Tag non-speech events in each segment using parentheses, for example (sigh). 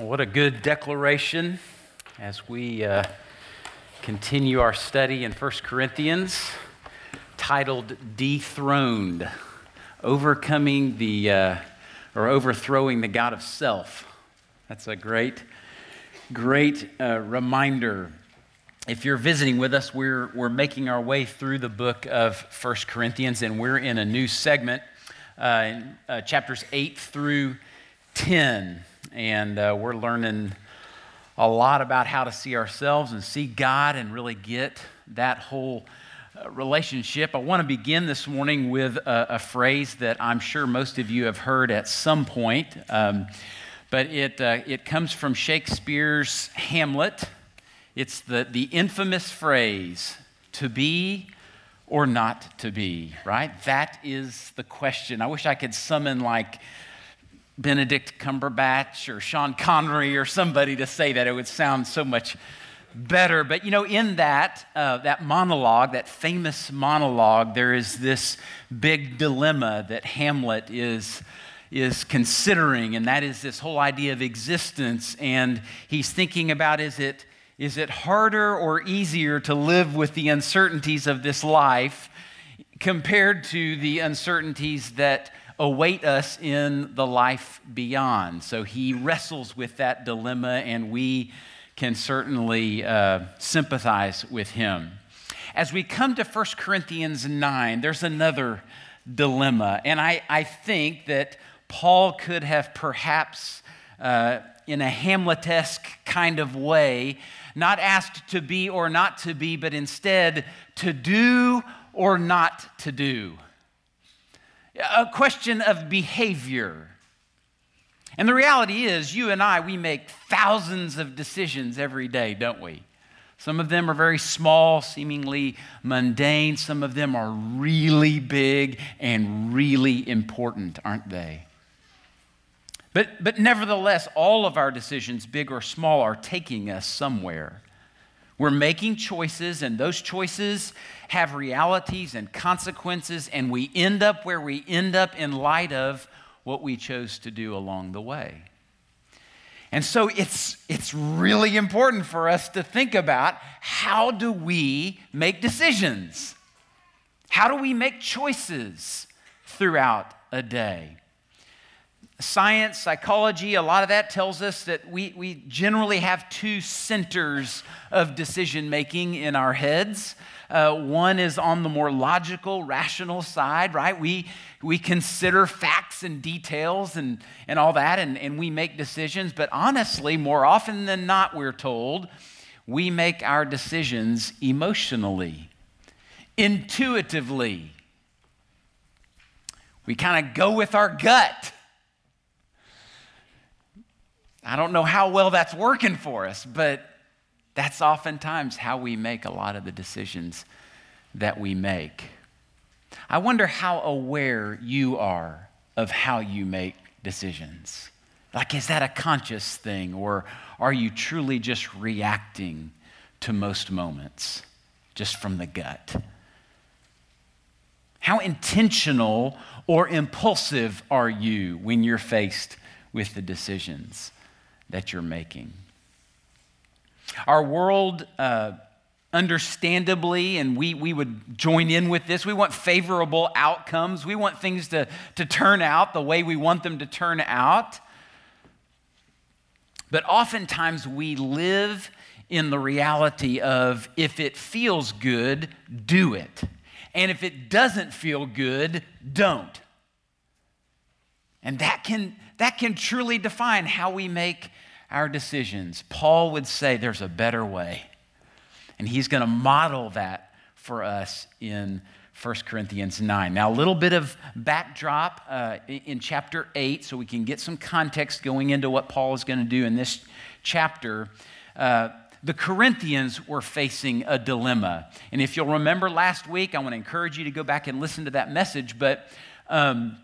What a good declaration as we uh, continue our study in 1 Corinthians titled Dethroned Overcoming the, uh, or Overthrowing the God of Self. That's a great, great uh, reminder. If you're visiting with us, we're, we're making our way through the book of 1 Corinthians, and we're in a new segment, uh, uh chapters 8 through 10 and uh, we're learning a lot about how to see ourselves and see God and really get that whole uh, relationship. I want to begin this morning with a, a, phrase that I'm sure most of you have heard at some point, um, but it, uh, it comes from Shakespeare's Hamlet. It's the, the infamous phrase, to be or not to be, right? That is the question. I wish I could summon like Benedict Cumberbatch or Sean Connery or somebody to say that. It would sound so much better. But you know, in that, uh, that monologue, that famous monologue, there is this big dilemma that Hamlet is, is considering, and that is this whole idea of existence. And he's thinking about is it, is it harder or easier to live with the uncertainties of this life compared to the uncertainties that await us in the life beyond. So he wrestles with that dilemma, and we can certainly uh, sympathize with him. As we come to 1 Corinthians 9, there's another dilemma, and I, I think that Paul could have perhaps, uh, in a Hamletesque kind of way, not asked to be or not to be, but instead to do or not to do a question of behavior. And the reality is, you and I, we make thousands of decisions every day, don't we? Some of them are very small, seemingly mundane. Some of them are really big and really important, aren't they? But, but nevertheless, all of our decisions, big or small, are taking us somewhere. We're making choices, and those choices have realities and consequences, and we end up where we end up in light of what we chose to do along the way. And so it's, it's really important for us to think about how do we make decisions? How do we make choices throughout a day? Science, psychology, a lot of that tells us that we, we generally have two centers of decision making in our heads. Uh, one is on the more logical, rational side, right? We, we consider facts and details and, and all that, and, and we make decisions. But honestly, more often than not, we're told, we make our decisions emotionally, intuitively. We kind of go with our gut. I don't know how well that's working for us, but that's oftentimes how we make a lot of the decisions that we make. I wonder how aware you are of how you make decisions. Like, is that a conscious thing, or are you truly just reacting to most moments just from the gut? How intentional or impulsive are you when you're faced with the decisions? That you're making. Our world, uh, understandably, and we, we would join in with this, we want favorable outcomes. We want things to, to turn out the way we want them to turn out. But oftentimes we live in the reality of if it feels good, do it. And if it doesn't feel good, don't. And that can, that can truly define how we make our decisions. Paul would say there's a better way. And he's going to model that for us in 1 Corinthians 9. Now, a little bit of backdrop uh, in chapter 8 so we can get some context going into what Paul is going to do in this chapter. Uh, the Corinthians were facing a dilemma. And if you'll remember last week, I want to encourage you to go back and listen to that message. But um,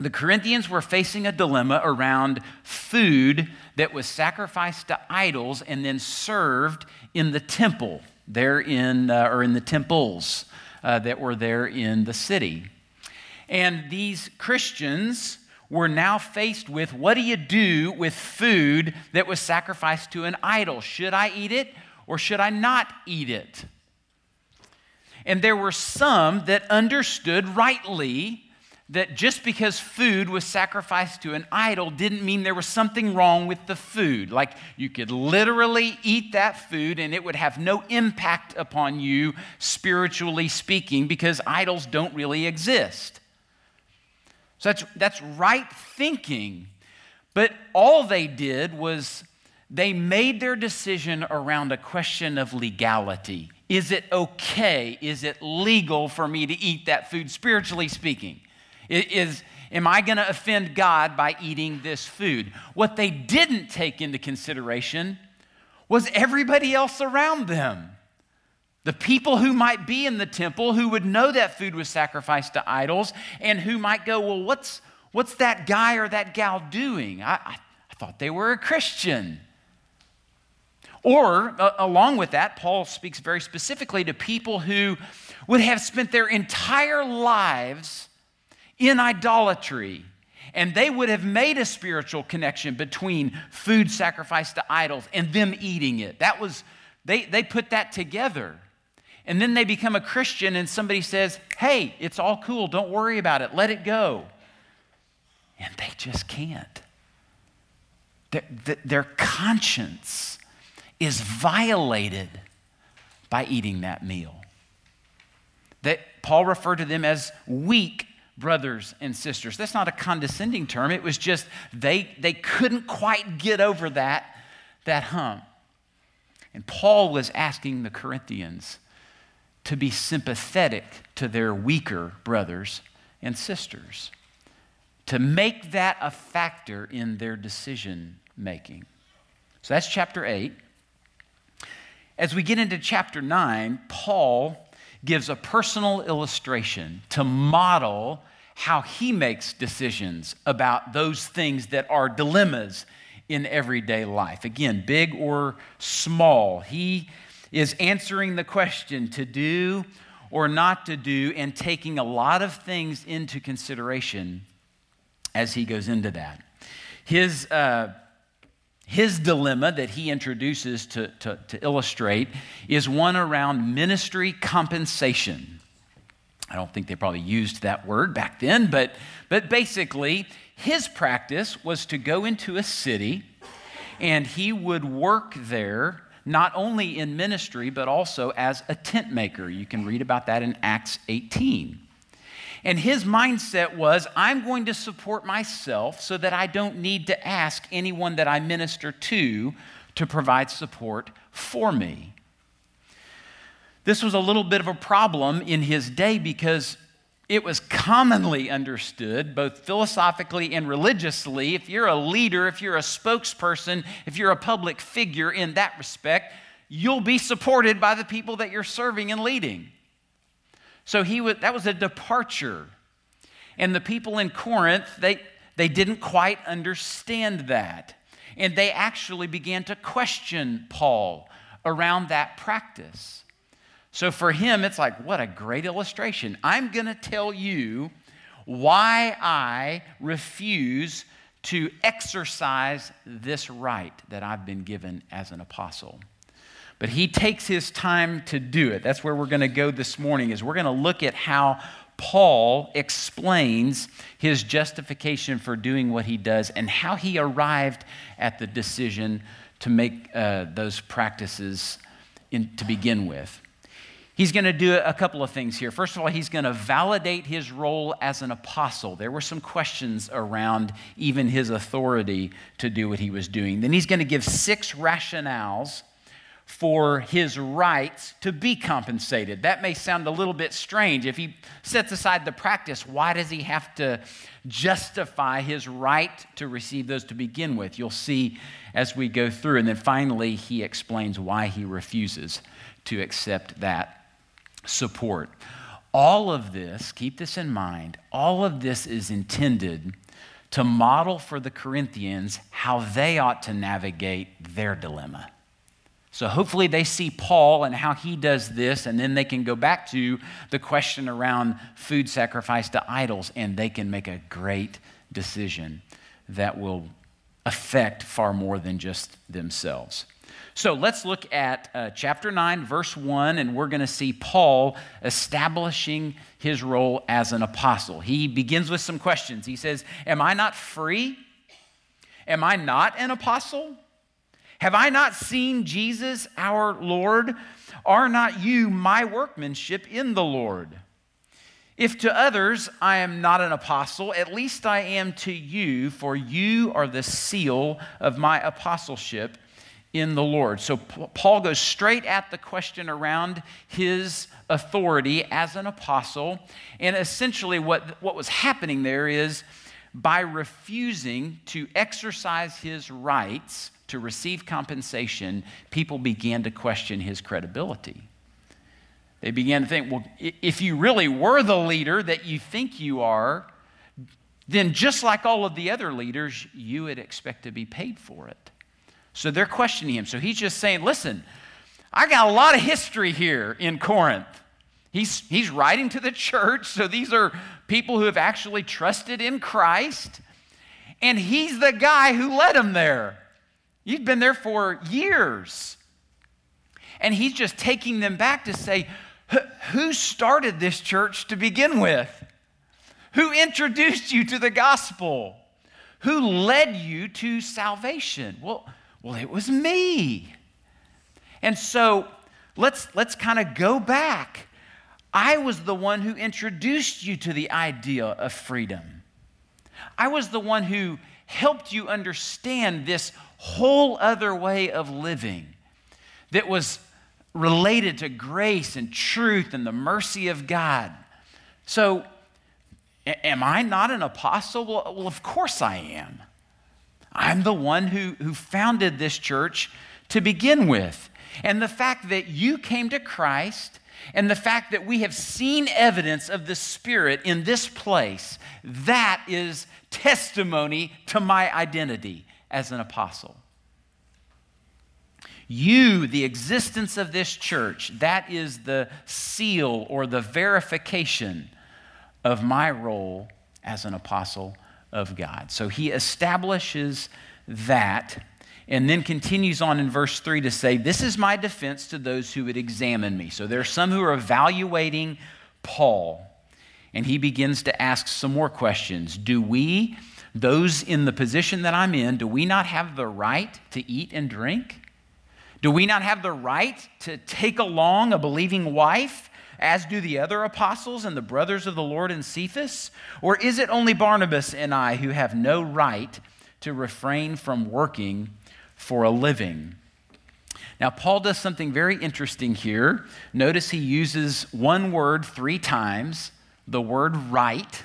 the Corinthians were facing a dilemma around food that was sacrificed to idols and then served in the temple there in, uh, or in the temples uh, that were there in the city. And these Christians were now faced with what do you do with food that was sacrificed to an idol? Should I eat it or should I not eat it? And there were some that understood rightly that just because food was sacrificed to an idol didn't mean there was something wrong with the food. Like you could literally eat that food and it would have no impact upon you, spiritually speaking, because idols don't really exist. So that's, that's right thinking. But all they did was they made their decision around a question of legality. Is it okay? Is it legal for me to eat that food, spiritually speaking? Is, am I going to offend God by eating this food? What they didn't take into consideration was everybody else around them. The people who might be in the temple who would know that food was sacrificed to idols and who might go, Well, what's, what's that guy or that gal doing? I, I, I thought they were a Christian. Or, uh, along with that, Paul speaks very specifically to people who would have spent their entire lives in idolatry. And they would have made a spiritual connection between food sacrificed to idols and them eating it. That was, they, they put that together. And then they become a Christian, and somebody says, Hey, it's all cool. Don't worry about it. Let it go. And they just can't. Their, their conscience is violated by eating that meal. That Paul referred to them as weak brothers and sisters. That's not a condescending term. It was just they, they couldn't quite get over that, that hump. And Paul was asking the Corinthians to be sympathetic to their weaker brothers and sisters, to make that a factor in their decision making. So that's chapter 8. As we get into chapter 9, Paul gives a personal illustration to model how he makes decisions about those things that are dilemmas in everyday life. Again, big or small. He is answering the question to do or not to do and taking a lot of things into consideration as he goes into that. His, uh, his dilemma that he introduces to, to, to illustrate is one around ministry compensation. I don't think they probably used that word back then, but, but basically, his practice was to go into a city and he would work there not only in ministry, but also as a tent maker. You can read about that in Acts 18. And his mindset was I'm going to support myself so that I don't need to ask anyone that I minister to to provide support for me. This was a little bit of a problem in his day because it was commonly understood, both philosophically and religiously, if you're a leader, if you're a spokesperson, if you're a public figure in that respect, you'll be supported by the people that you're serving and leading. So he was, that was a departure. And the people in Corinth, they, they didn't quite understand that. And they actually began to question Paul around that practice. So for him, it's like, what a great illustration. I'm going to tell you why I refuse to exercise this right that I've been given as an apostle. But he takes his time to do it. That's where we're going to go this morning is we're going to look at how Paul explains his justification for doing what he does and how he arrived at the decision to make uh, those practices in, to begin with. He's going to do a couple of things here. First of all, he's going to validate his role as an apostle. There were some questions around even his authority to do what he was doing. Then he's going to give six rationales for his rights to be compensated. That may sound a little bit strange. If he sets aside the practice, why does he have to justify his right to receive those to begin with? You'll see as we go through. And then finally, he explains why he refuses to accept that support. All of this, keep this in mind, all of this is intended to model for the Corinthians how they ought to navigate their dilemma. So hopefully they see Paul and how he does this, and then they can go back to the question around food sacrifice to idols, and they can make a great decision that will affect far more than just themselves. So let's look at uh, chapter 9, verse 1, and we're going to see Paul establishing his role as an apostle. He begins with some questions. He says, Am I not free? Am I not an apostle? Have I not seen Jesus our Lord? Are not you my workmanship in the Lord? If to others I am not an apostle, at least I am to you, for you are the seal of my apostleship in the Lord. So Paul goes straight at the question around his authority as an apostle. And essentially, what, what was happening there is by refusing to exercise his rights to receive compensation, people began to question his credibility. They began to think, well, if you really were the leader that you think you are, then just like all of the other leaders, you would expect to be paid for it. So they're questioning him. So he's just saying, listen, I got a lot of history here in Corinth. He's, he's writing to the church, so these are people who have actually trusted in Christ, and he's the guy who led them there. He's been there for years. And he's just taking them back to say, who started this church to begin with? Who introduced you to the gospel? Who led you to salvation? Well, well it was me. And so let's, let's kind of go back. I was the one who introduced you to the idea of freedom. I was the one who helped you understand this whole other way of living that was related to grace and truth and the mercy of God. So, am I not an apostle? Well, of course I am. I'm the one who, who founded this church to begin with. And the fact that you came to Christ and the fact that we have seen evidence of the Spirit in this place, that is testimony to my identity as an apostle. You, the existence of this church, that is the seal or the verification of my role as an apostle of God. So he establishes that and then continues on in verse 3 to say, This is my defense to those who would examine me. So there are some who are evaluating Paul. And he begins to ask some more questions. Do we, those in the position that I'm in, do we not have the right to eat and drink? Do we not have the right to take along a believing wife, as do the other apostles and the brothers of the Lord and Cephas? Or is it only Barnabas and I who have no right to refrain from working for a living? Now, Paul does something very interesting here. Notice he uses one word three times the word right.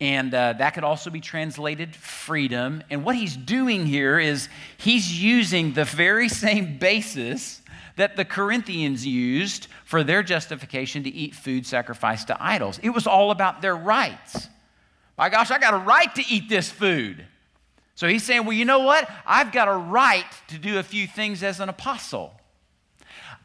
And uh, that could also be translated freedom. And what he's doing here is he's using the very (laughs) same basis that the Corinthians used for their justification to eat food sacrificed to idols. It was all about their rights. My gosh, I got a right to eat this food. So he's saying, well, you know what? I've got a right to do a few things as an apostle.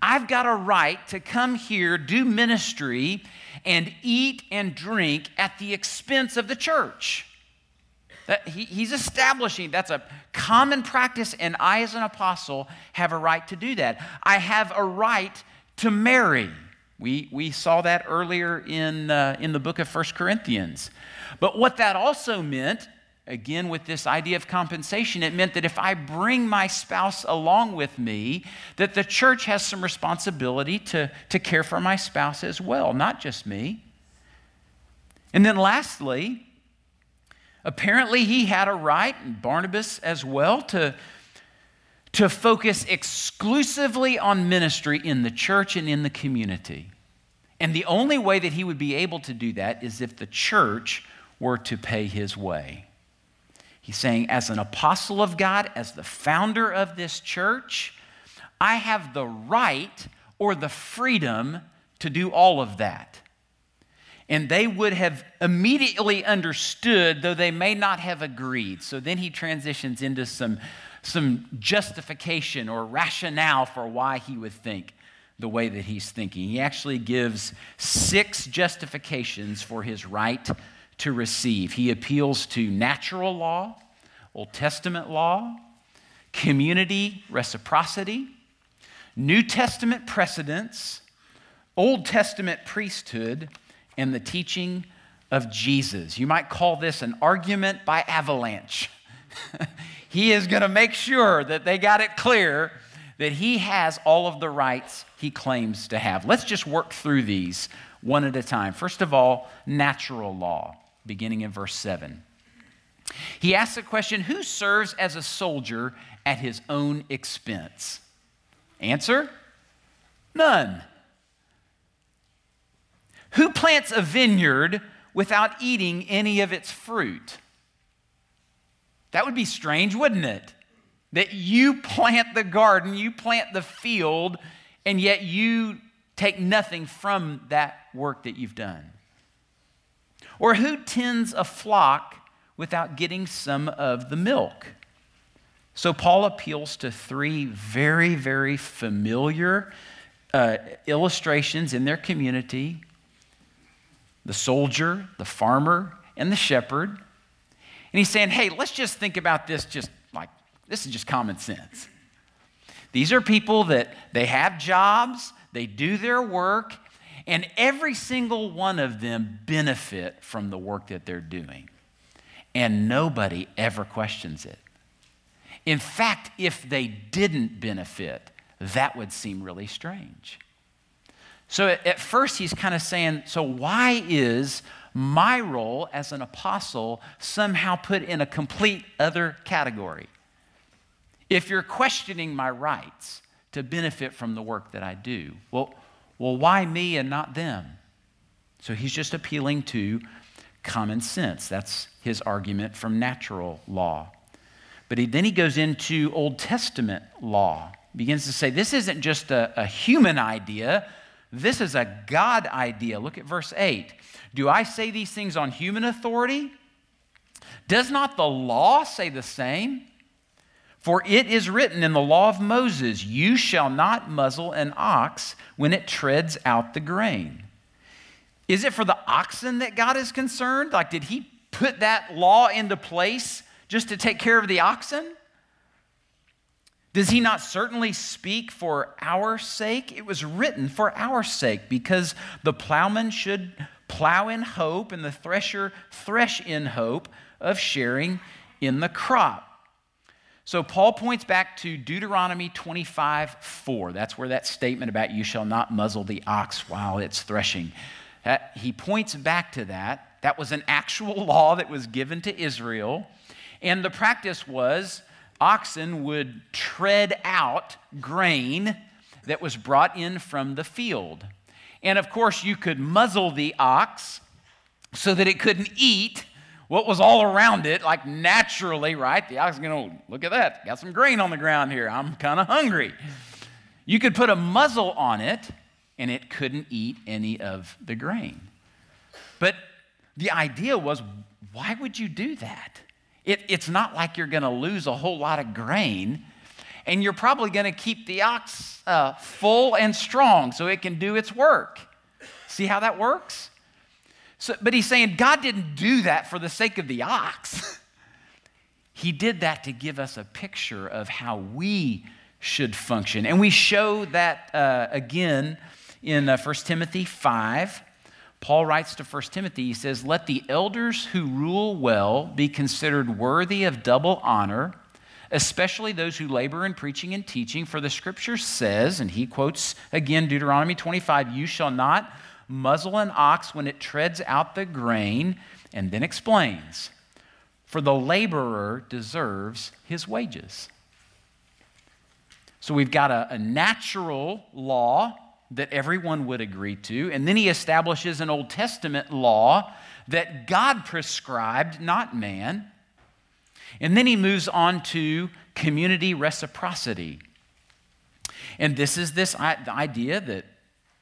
I've got a right to come here, do ministry, and eat and drink at the expense of the church. That he, he's establishing that's a common practice, and I, as an apostle, have a right to do that. I have a right to marry. We, we saw that earlier in, uh, in the book of First Corinthians. But what that also meant again with this idea of compensation it meant that if i bring my spouse along with me that the church has some responsibility to, to care for my spouse as well not just me and then lastly apparently he had a right and barnabas as well to to focus exclusively on ministry in the church and in the community and the only way that he would be able to do that is if the church were to pay his way He's saying, as an apostle of God, as the founder of this church, I have the right or the freedom to do all of that. And they would have immediately understood, though they may not have agreed. So then he transitions into some, some justification or rationale for why he would think the way that he's thinking. He actually gives six justifications for his right to receive. He appeals to natural law, Old Testament law, community reciprocity, New Testament precedents, Old Testament priesthood, and the teaching of Jesus. You might call this an argument by avalanche. (laughs) he is going to make sure that they got it clear that he has all of the rights he claims to have. Let's just work through these one at a time. First of all, natural law, beginning in verse 7. He asks the question Who serves as a soldier at his own expense? Answer None. Who plants a vineyard without eating any of its fruit? That would be strange, wouldn't it? That you plant the garden, you plant the field, and yet you take nothing from that work that you've done. Or who tends a flock without getting some of the milk? So Paul appeals to three very, very familiar uh, illustrations in their community the soldier, the farmer, and the shepherd. And he's saying, hey, let's just think about this just like this is just common sense. These are people that they have jobs, they do their work, and every single one of them benefit from the work that they're doing. And nobody ever questions it. In fact, if they didn't benefit, that would seem really strange. So at first, he's kind of saying, So why is my role as an apostle somehow put in a complete other category? If you're questioning my rights to benefit from the work that I do, well, well, why me and not them? So he's just appealing to common sense. That's his argument from natural law. But he, then he goes into Old Testament law, begins to say this isn't just a, a human idea, this is a God idea. Look at verse 8. Do I say these things on human authority? Does not the law say the same? For it is written in the law of Moses, You shall not muzzle an ox when it treads out the grain. Is it for the oxen that God is concerned? Like, did he put that law into place just to take care of the oxen? Does he not certainly speak for our sake? It was written for our sake because the plowman should plow in hope and the thresher thresh in hope of sharing in the crop. So Paul points back to Deuteronomy 25 4. That's where that statement about you shall not muzzle the ox while it's threshing. That, he points back to that. That was an actual (laughs) law that was given to Israel. And the practice was oxen would tread out grain that was brought in from the field. And of course, you could muzzle the ox so that it couldn't eat what was all around it, like naturally, right? The ox is going to oh, look at that, got some grain on the ground here. I'm kind of hungry. You could put a muzzle on it, and it couldn't eat any of the grain. But the idea was why would you do that? It, it's not like you're going to lose a whole lot of grain, and you're probably going to keep the ox uh, full and strong so it can do its work. See how that works? So, but he's saying God didn't do that for the sake of the ox. (laughs) he did that to give us a picture of how we should function. And we show that uh, again in uh, 1 Timothy 5. Paul writes to 1 Timothy, he says, Let the elders who rule well be considered worthy of double honor, especially those who labor in preaching and teaching. For the scripture says, and he quotes again Deuteronomy 25, You shall not muzzle an ox when it treads out the grain, and then explains, For the laborer deserves his wages. So we've got a, a natural law that everyone would agree to. And then he establishes an Old Testament law that God prescribed, not man. And then he moves on to community reciprocity. And this is this idea that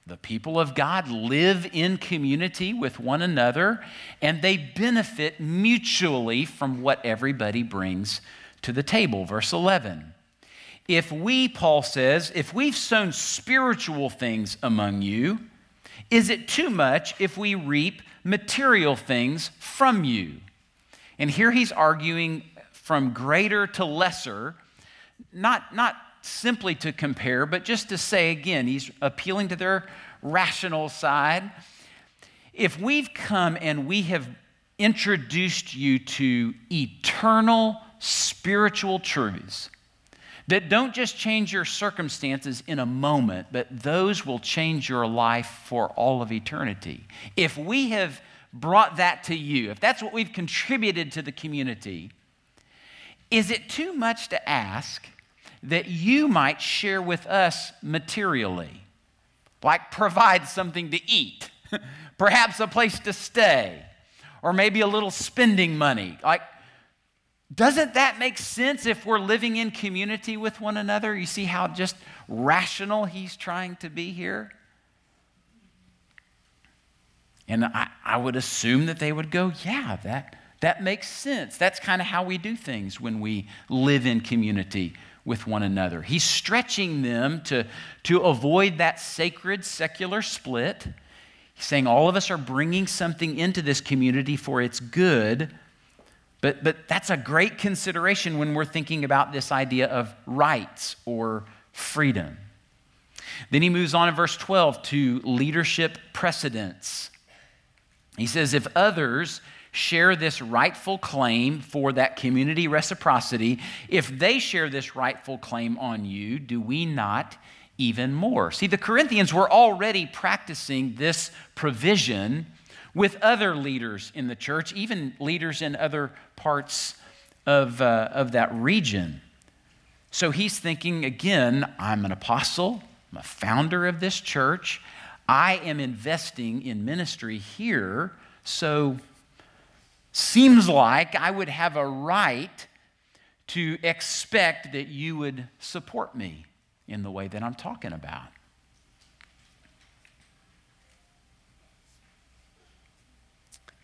the people of God live in community with one another and they benefit mutually from what everybody brings to the table. Verse 11 if we, Paul says, if we've sown spiritual things among you, is it too much if we reap material things from you. And here he's arguing from greater to lesser, not, not simply to compare, but just to say again, he's appealing to their rational side. If we've come and we have introduced you to eternal spiritual truths that don't just change your circumstances in a moment, but those will change your life for all of eternity. If we have brought that to you, if that's what we've contributed to the community, is it too much to ask that you might share with us materially? Like provide something to eat, (laughs) perhaps a place to stay, or maybe a little spending money. Like, doesn't that make sense if we're living in community with one another? You see how just rational he's trying to be here? And I, I would assume that they would go, yeah, that, that makes sense. That's kind of how we do things when we live in community with one another. He's stretching them to, to avoid that sacred secular split. He's saying all of us are bringing something into this community for its good. But, but that's a great consideration when we're thinking about this idea of rights or freedom. Then he moves on in verse 12 to leadership precedence. He says, if others share this rightful claim for that community reciprocity, if they share this rightful claim on you, do we not even more? See, the Corinthians were already practicing this provision with other leaders in the church, even leaders in other parts of, uh, of that region. So he's thinking again, I'm an apostle, I'm a founder of this church. I am investing in ministry here, so seems like I would have a right to expect that you would support me in the way that I'm talking about.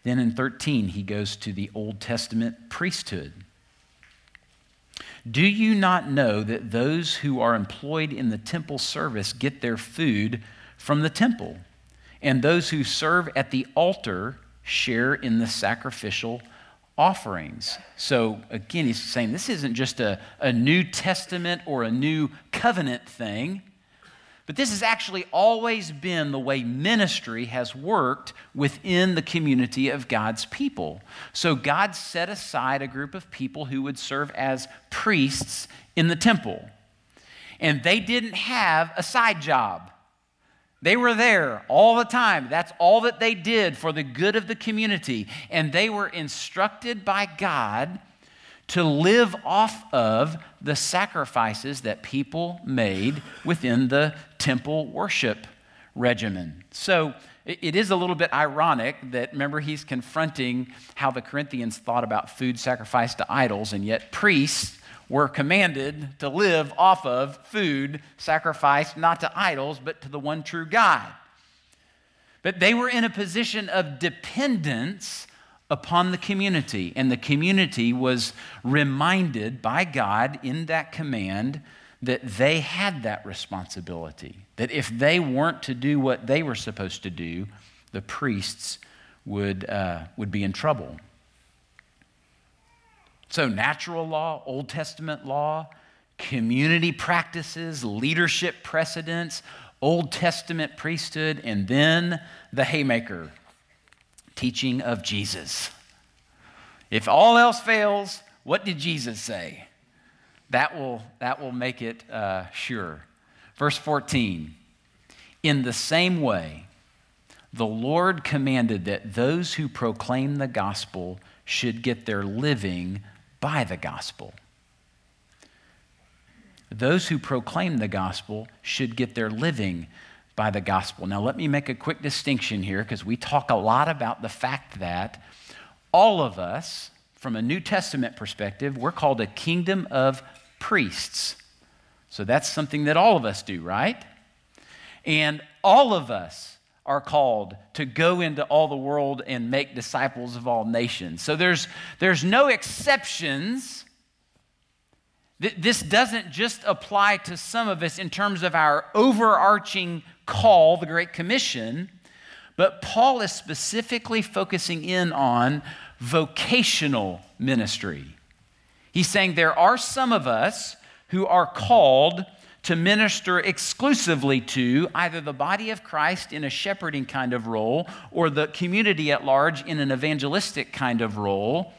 Then in 13, he goes to the Old Testament priesthood. Do you not know that those who are employed in the temple service get their food from the temple, and those who serve at the altar share in the sacrificial offerings? So again, he's saying this isn't just a, a New Testament or a new covenant thing. But this has actually always been the way ministry has worked within the community of God's people. So God set aside a group of people who would serve as priests in the temple. And they didn't have a side job. They were there all the time. That's all that they did for the good of the community. And they were instructed by God to live off of the sacrifices that people made within the temple worship regimen. So it is a little bit ironic that, remember, he's confronting how the Corinthians thought about food sacrificed to idols, and yet priests were commanded to live off of food sacrificed not to idols, but to the one true God. But they were in a position of dependence upon the community. And the community was reminded by God in that command that they had that responsibility. That if they weren't to do what they were supposed to do, the priests would, uh, would be in trouble. So, natural law, Old Testament law, community practices, leadership precedents, Old Testament priesthood, and then the haymaker, teaching of Jesus. If all else fails, what did Jesus say? That will, that will make it uh, sure. Verse 14 In the same way, the Lord commanded that those who proclaim the gospel should get their living by the gospel. Those who proclaim the gospel should get their living by the gospel. Now, let me make a quick distinction here because we talk a lot about the fact that all of us, from a New Testament perspective, we're called a kingdom of priests. So that's something that all of us do, right? And all of us are called to go into all the world and make disciples of all nations. So there's, there's no exceptions this doesn't just apply to some of us in terms of our overarching call, the Great Commission, But Paul is specifically focusing in on vocational ministry. He's saying there are some of us who are called to minister exclusively to either the body of Christ in a shepherding kind of role or the community at large in an evangelistic kind of role.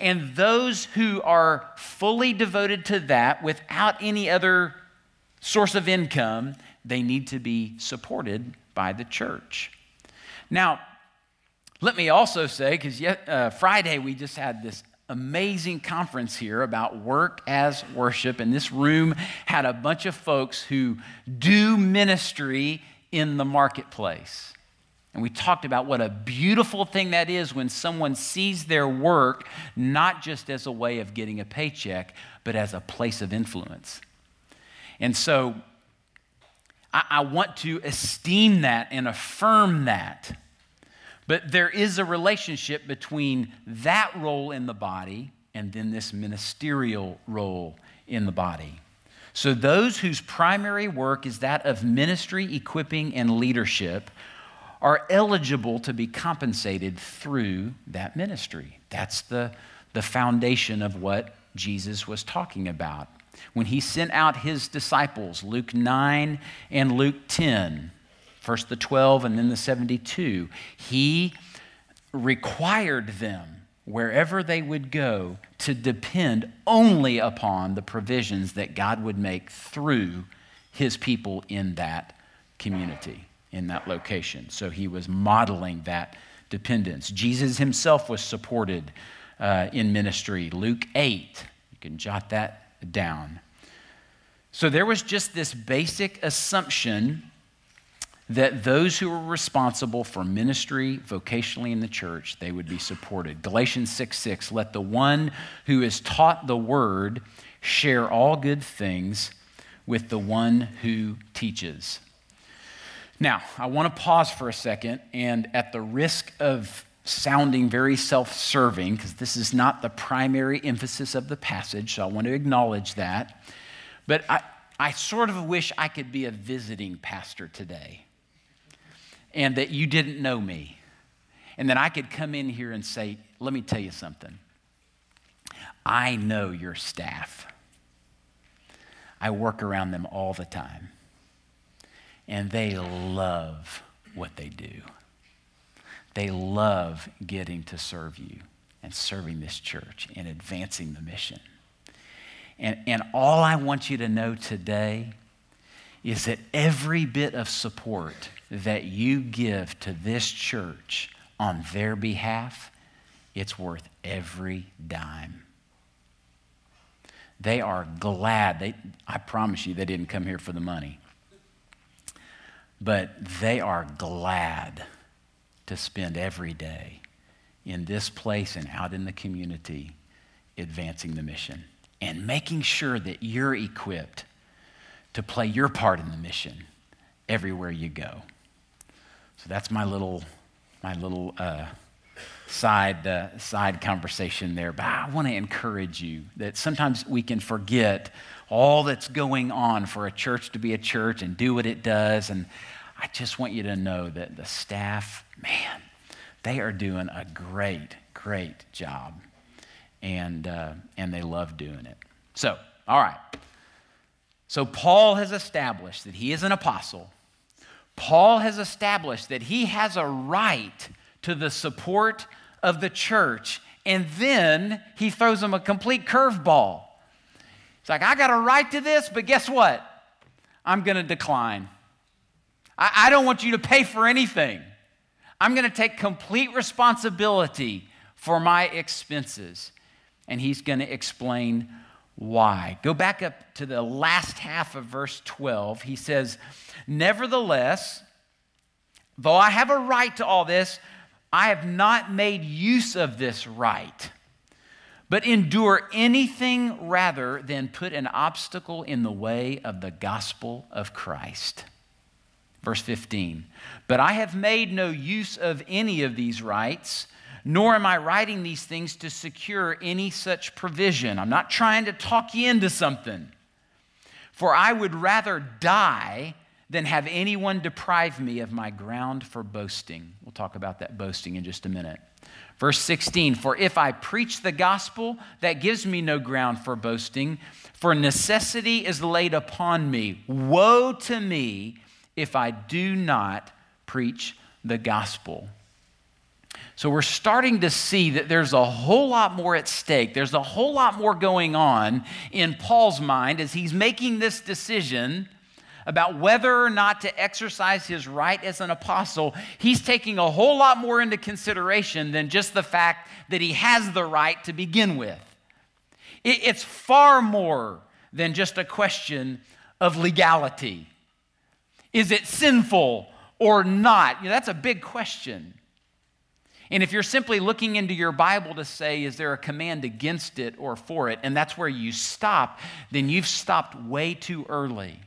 And those who are fully devoted to that without any other source of income, they need to be supported by the church. Now, let me also say, because uh, Friday we just had this amazing conference here about work as worship, and this room had a bunch of folks who do ministry in the marketplace. And we talked about what a beautiful thing that is when someone sees their work not just as a way of getting a paycheck, but as a place of influence. And so I, I want to esteem that and affirm that. But there is a relationship between that role in the body and then this ministerial role in the body. So, those whose primary work is that of ministry, equipping, and leadership are eligible to be compensated through that ministry. That's the, the foundation of what Jesus was talking about. When he sent out his disciples, Luke 9 and Luke 10, first the 12 and then the 72, he required them, wherever they would go, to depend only upon the provisions that God would make through his people in that community, in that location. So he was modeling that dependence. Jesus himself was supported uh, in ministry. Luke 8, you can jot that down. So there was just this basic assumption that those who were responsible for ministry vocationally in the church they would be supported galatians 6 6 let the one who is taught the word share all good things with the one who teaches now i want to pause for a second and at the risk of sounding very self-serving because this is not the primary emphasis of the passage so i want to acknowledge that but I, I sort of wish I could be a visiting pastor today and that you didn't know me. And that I could come in here and say, let me tell you something. I know your staff. I work around them all the time. And they love what they do. They love getting to serve you and serving this church and advancing the mission. And, and all I want you to know today is that every bit of support that you give to this church on their behalf, it's worth every dime. They are glad. They, I promise you, they didn't come here for the money. But they are glad to spend every day in this place and out in the community advancing the mission and making sure that you're equipped to play your part in the mission everywhere you go. So that's my little, my little uh, side, uh, side conversation there. But I want to encourage you that sometimes we can forget all that's going on for a church to be a church and do what it does. And I just want you to know that the staff, man, they are doing a great, great job. And, uh, and they love doing it. So, all right. So, Paul has established that he is an apostle. Paul has established that he has a right to the support of the church. And then he throws them a complete curveball. It's like, I got a right to this, but guess what? I'm going to decline. I, I don't want you to pay for anything. I'm going to take complete responsibility for my expenses. And he's going to explain why. Go back up to the last half of verse 12. He says, Nevertheless, though I have a right to all this, I have not made use of this right, but endure anything rather than put an obstacle in the way of the gospel of Christ. Verse 15, but I have made no use of any of these rights nor am I writing these things to secure any such provision. I'm not trying to talk you into something. For I would rather die than have anyone deprive me of my ground for boasting. We'll talk about that boasting in just a minute. Verse 16 For if I preach the gospel, that gives me no ground for boasting, for necessity is laid upon me. Woe to me if I do not preach the gospel. So we're starting to see that there's a whole lot more at stake. There's a whole lot more going on in Paul's mind as he's making this decision about whether or not to exercise his right as an apostle. He's taking a whole lot more into consideration than just the fact that he has the right to begin with. It's far more than just a question of legality. Is it sinful or not? You know, that's a big question. And if you're simply looking into your Bible to say, is there a command against it or for it, and that's where you stop, then you've stopped way too early.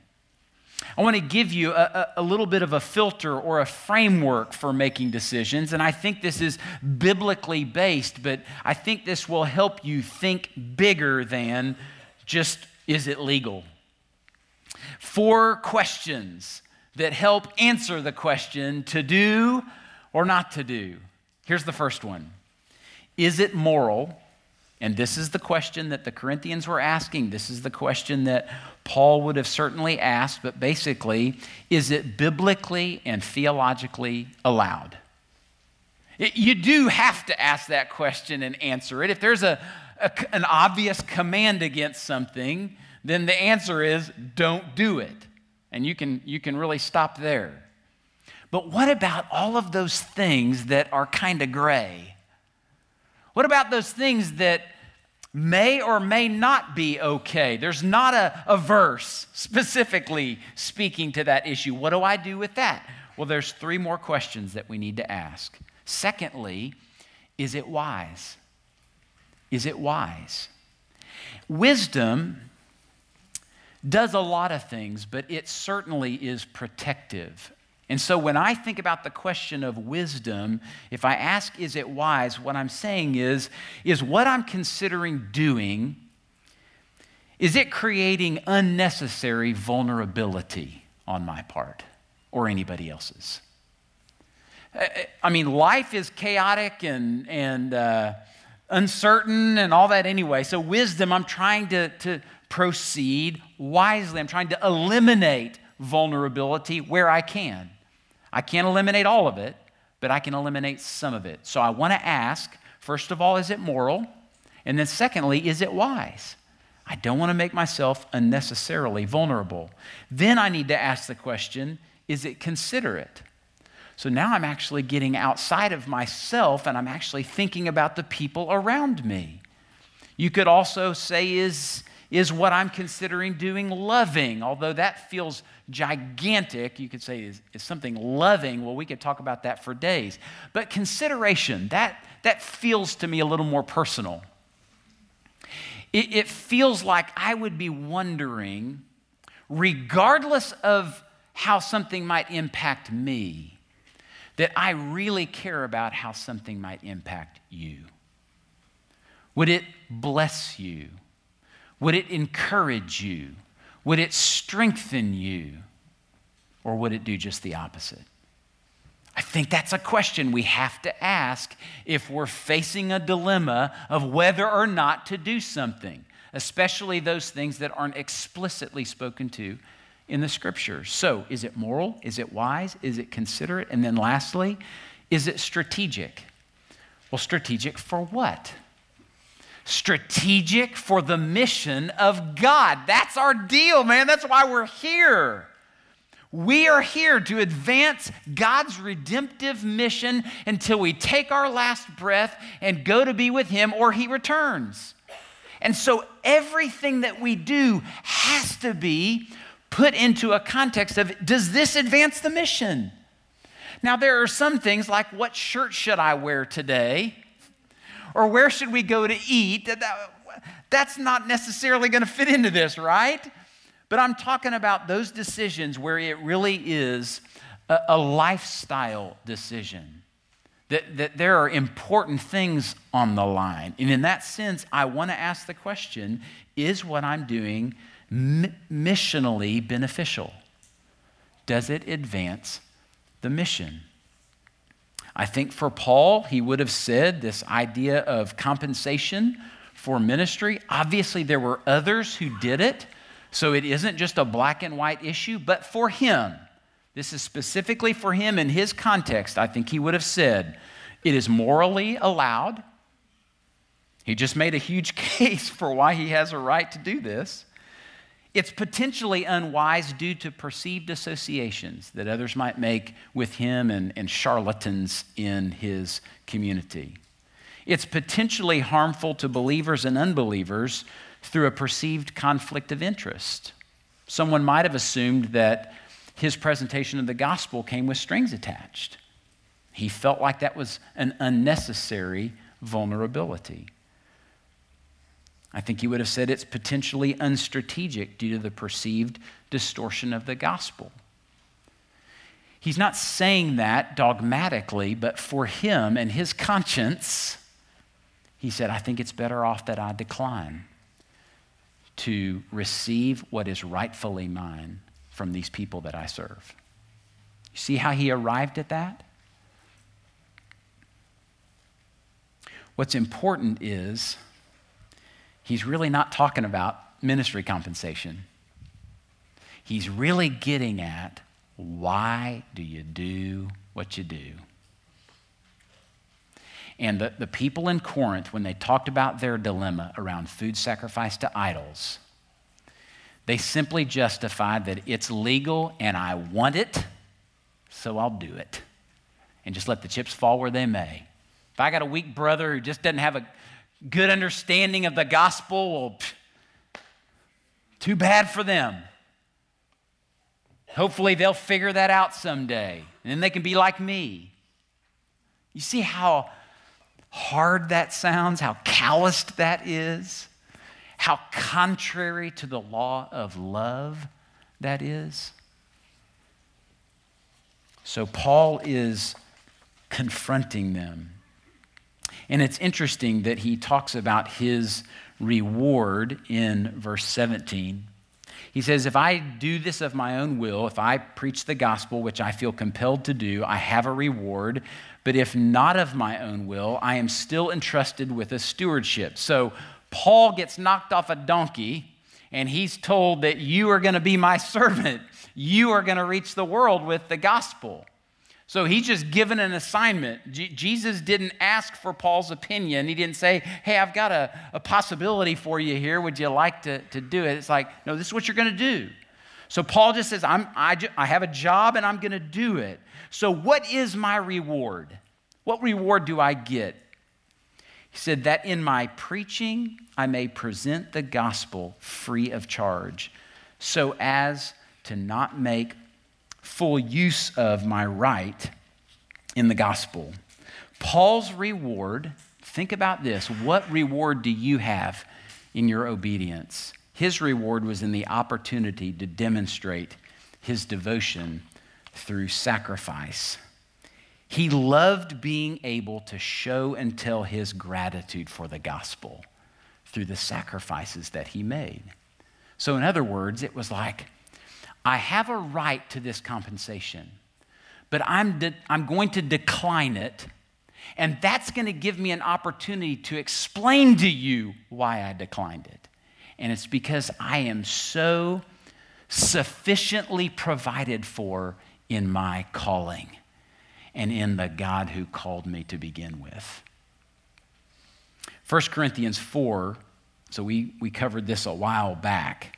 I want to give you a, a, little bit of a filter or a framework for making decisions, and I think this is biblically based, but I think this will help you think bigger than just is it legal? Four questions that help answer the question to do or not to do. Here's the first one Is it moral? And this is the question that the Corinthians were asking. This is the question that Paul would have certainly asked, but basically, is it biblically and theologically allowed? It, you do have to ask that question and answer it. If there's a, a, an obvious command against something, then the answer is don't do it. And you can, you can really stop there. But what about all of those things that are kind of gray? What about those things that may or may not be okay? There's not a, a verse specifically speaking to that issue. What do I do with that? Well, there's three more questions that we need to ask. Secondly, is it wise? Is it wise? Wisdom does a lot of things, but it certainly is protective. And so when I think about the question of wisdom, if I ask, is it wise, what I'm saying is, is what I'm considering doing, is it creating unnecessary vulnerability on my part or anybody else's? I mean, life is chaotic and, and uh, uncertain and all that anyway. So, wisdom, I'm trying to, to proceed wisely. I'm trying to eliminate vulnerability where I can. I can't eliminate all of it, but I can eliminate some of it. So I want to ask first of all, is it moral? And then secondly, is it wise? I don't want to make myself unnecessarily vulnerable. Then I need to ask the question is it considerate? So now I'm actually getting outside of myself and I'm actually thinking about the people around me. You could also say, is, is what I'm considering doing loving? Although that feels gigantic, you could say is, is something loving. Well, we could talk about that for days. But consideration, that, that feels to me a little more personal. It, it feels like I would be wondering, regardless of how something might impact me, that I really care about how something might impact you. Would it bless you? Would it encourage you? Would it strengthen you? Or would it do just the opposite? I think that's a question we have to ask if we're facing a dilemma of whether or not to do something, especially those things that aren't explicitly spoken to in the scriptures. So, is it moral? Is it wise? Is it considerate? And then lastly, is it strategic? Well, strategic for what? Strategic for the mission of God. That's our deal, man. That's why we're here. We are here to advance God's redemptive mission until we take our last breath and go to be with Him or He returns. And so everything that we do has to be put into a context of does this advance the mission? Now, there are some things like what shirt should I wear today? Or where should we go to eat? That's not necessarily going to fit into this, right? But I'm talking about those decisions where it really is a, a lifestyle decision. That, that there are important things on the line. And in that sense, I want to ask the question is what I'm doing missionally beneficial does it advance the mission? I think for Paul, he would have said this idea of compensation for ministry. Obviously, there were others who did it, so it isn't just a black and white issue, but for him, this is specifically for him in his context. I think he would have said, it is morally allowed. He just made a huge (laughs) case for why he has a right to do this. It's potentially unwise due to perceived associations that others might make with him and, and charlatans in his community. It's potentially harmful to believers and unbelievers through a perceived conflict of interest. Someone might have assumed that his presentation of the gospel came with strings attached. He felt like that was an unnecessary vulnerability. I think he would have said it's potentially unstrategic due to the perceived distortion of the gospel. He's not saying that dogmatically, but for him and his conscience, he said, I think it's better off that I decline to receive what is rightfully mine from these people that I serve. You see how he arrived at that? What's important is he's really not talking about ministry compensation. He's really getting at why do you do what you do? And the, the people in Corinth, when they talked about their dilemma around food sacrifice to idols, they simply justified that it's legal and I want it, so I'll do it. And just let the chips fall where they may. If I got a weak brother who just doesn't have a good understanding of the gospel, well, pff, too bad for them. Hopefully, they'll figure that out someday, and then they can be like me. You see how hard that sounds, how calloused that is, how contrary to the law of love that is? So, Paul is confronting them and it's interesting that he talks about his reward in verse 17. He says, If I do this of my own will, if I preach the gospel, which I feel compelled to do, I have a reward. But if not of my own will, I am still entrusted with a stewardship. So Paul gets knocked off a donkey, and he's told that you are going to be my servant. You are going to reach the world with the gospel. So he's just given an assignment. Jesus didn't ask for Paul's opinion. He didn't say, Hey, I've got a, a possibility for you here. Would you like to, to do it? It's like, No, this is what you're going to do. So Paul just says, I'm, I, I have a job and I'm going to do it. So, what is my reward? What reward do I get? He said, That in my preaching I may present the gospel free of charge, so as to not make full use of my right in the gospel. Paul's reward, think about this. What reward do you have in your obedience? His reward was in the opportunity to demonstrate his devotion through sacrifice. He loved being able to show and tell his gratitude for the gospel through the sacrifices that he made. So, in other words, it was like, I have a right to this compensation, but I'm, de- I'm going to decline it. And that's going to give me an opportunity to explain to you why I declined it. And it's because I am so sufficiently provided for in my calling and in the God who called me to begin with. 1 Corinthians 4, so we, we covered this a while back.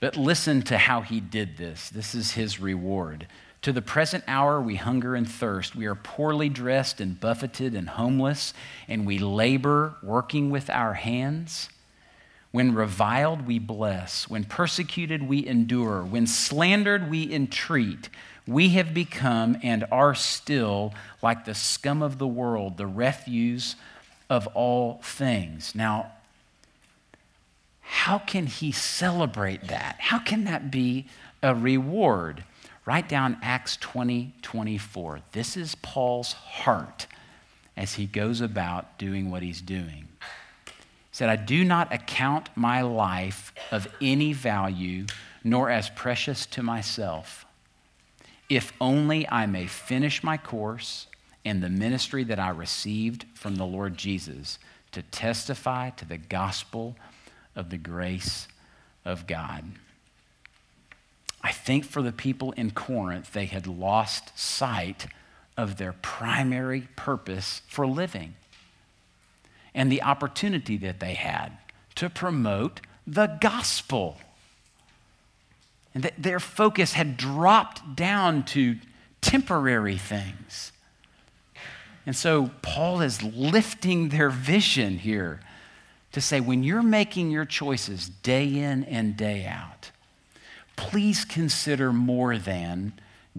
But listen to how he did this. This is his reward. To the present hour, we hunger and thirst. We are poorly dressed and buffeted and homeless, and we labor working with our hands. When reviled, we bless. When persecuted, we endure. When slandered, we entreat. We have become and are still like the scum of the world, the refuse of all things. Now, how can he celebrate that? How can that be a reward? Write down Acts 20 24. This is Paul's heart as he goes about doing what he's doing. He said, I do not account my life of any value, nor as precious to myself, if only I may finish my course and the ministry that I received from the Lord Jesus to testify to the gospel of the grace of God. I think for the people in Corinth, they had lost sight of their primary purpose for living and the opportunity that they had to promote the gospel. And that their focus had dropped down to temporary things. And so Paul is lifting their vision here to say when you're making your choices day in and day out, please consider more than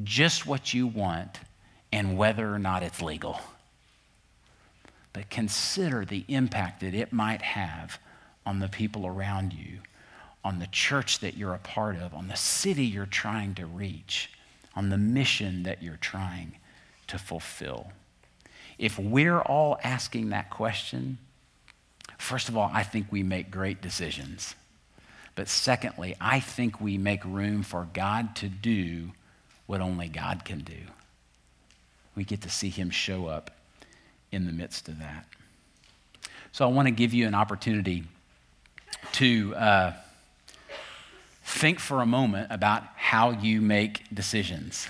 just what you want and whether or not it's legal. But consider the impact that it might have on the people around you, on the church that you're a part of, on the city you're trying to reach, on the mission that you're trying to fulfill. If we're all asking that question, first of all, I think we make great decisions. But secondly, I think we make room for God to do what only God can do. We get to see Him show up in the midst of that. So I want to give you an opportunity to uh, think for a moment about how you make decisions.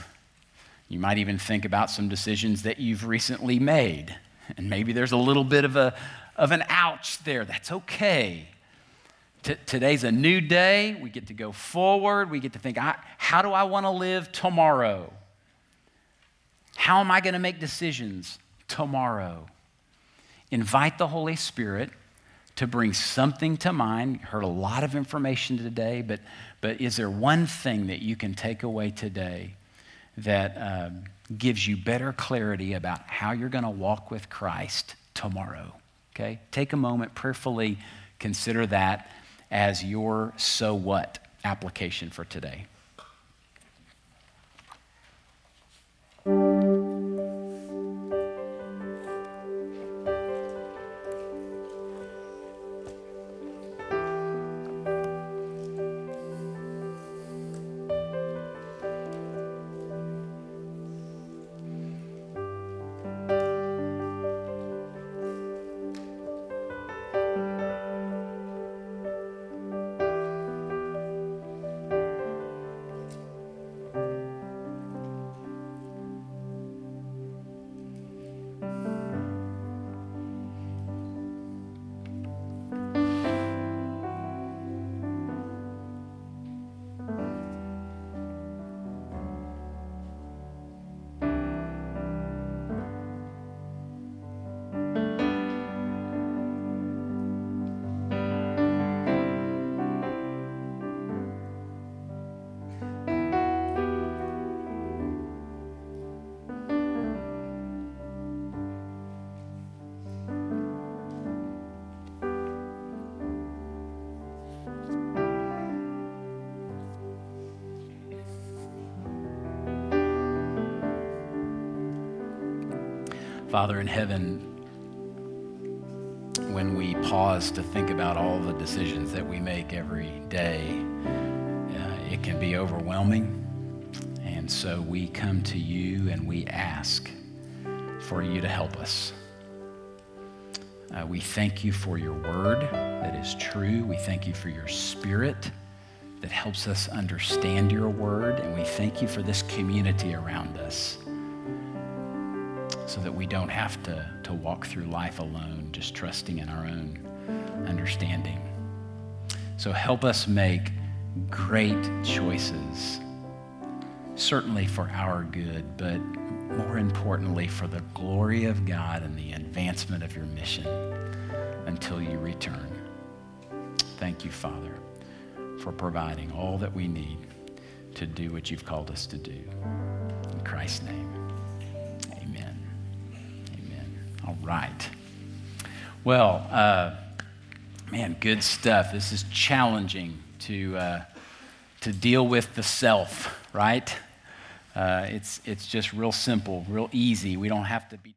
You might even think about some decisions that you've recently made. And maybe there's a little bit of, a, of an ouch there. That's okay. T- today's a new day. We get to go forward. We get to think, how do I want to live tomorrow? How am I going to make decisions tomorrow? Invite the Holy Spirit to bring something to mind. Heard a lot of information today, but, but is there one thing that you can take away today that um, gives you better clarity about how you're going to walk with Christ tomorrow? Okay? Take a moment, prayerfully consider that as your so what application for today. Father in heaven, when we pause to think about all the decisions that we make every day, uh, it can be overwhelming. And so we come to you and we ask for you to help us. Uh, we thank you for your word that is true. We thank you for your spirit that helps us understand your word. And we thank you for this community around us so that we don't have to, to walk through life alone, just trusting in our own understanding. So help us make great choices, certainly for our good, but more importantly, for the glory of God and the advancement of your mission until you return. Thank you, Father, for providing all that we need to do what you've called us to do. In Christ's name. All right. Well, uh, man, good stuff. This is challenging to, uh, to deal with the self, right? Uh, it's, it's just real simple, real easy. We don't have to be.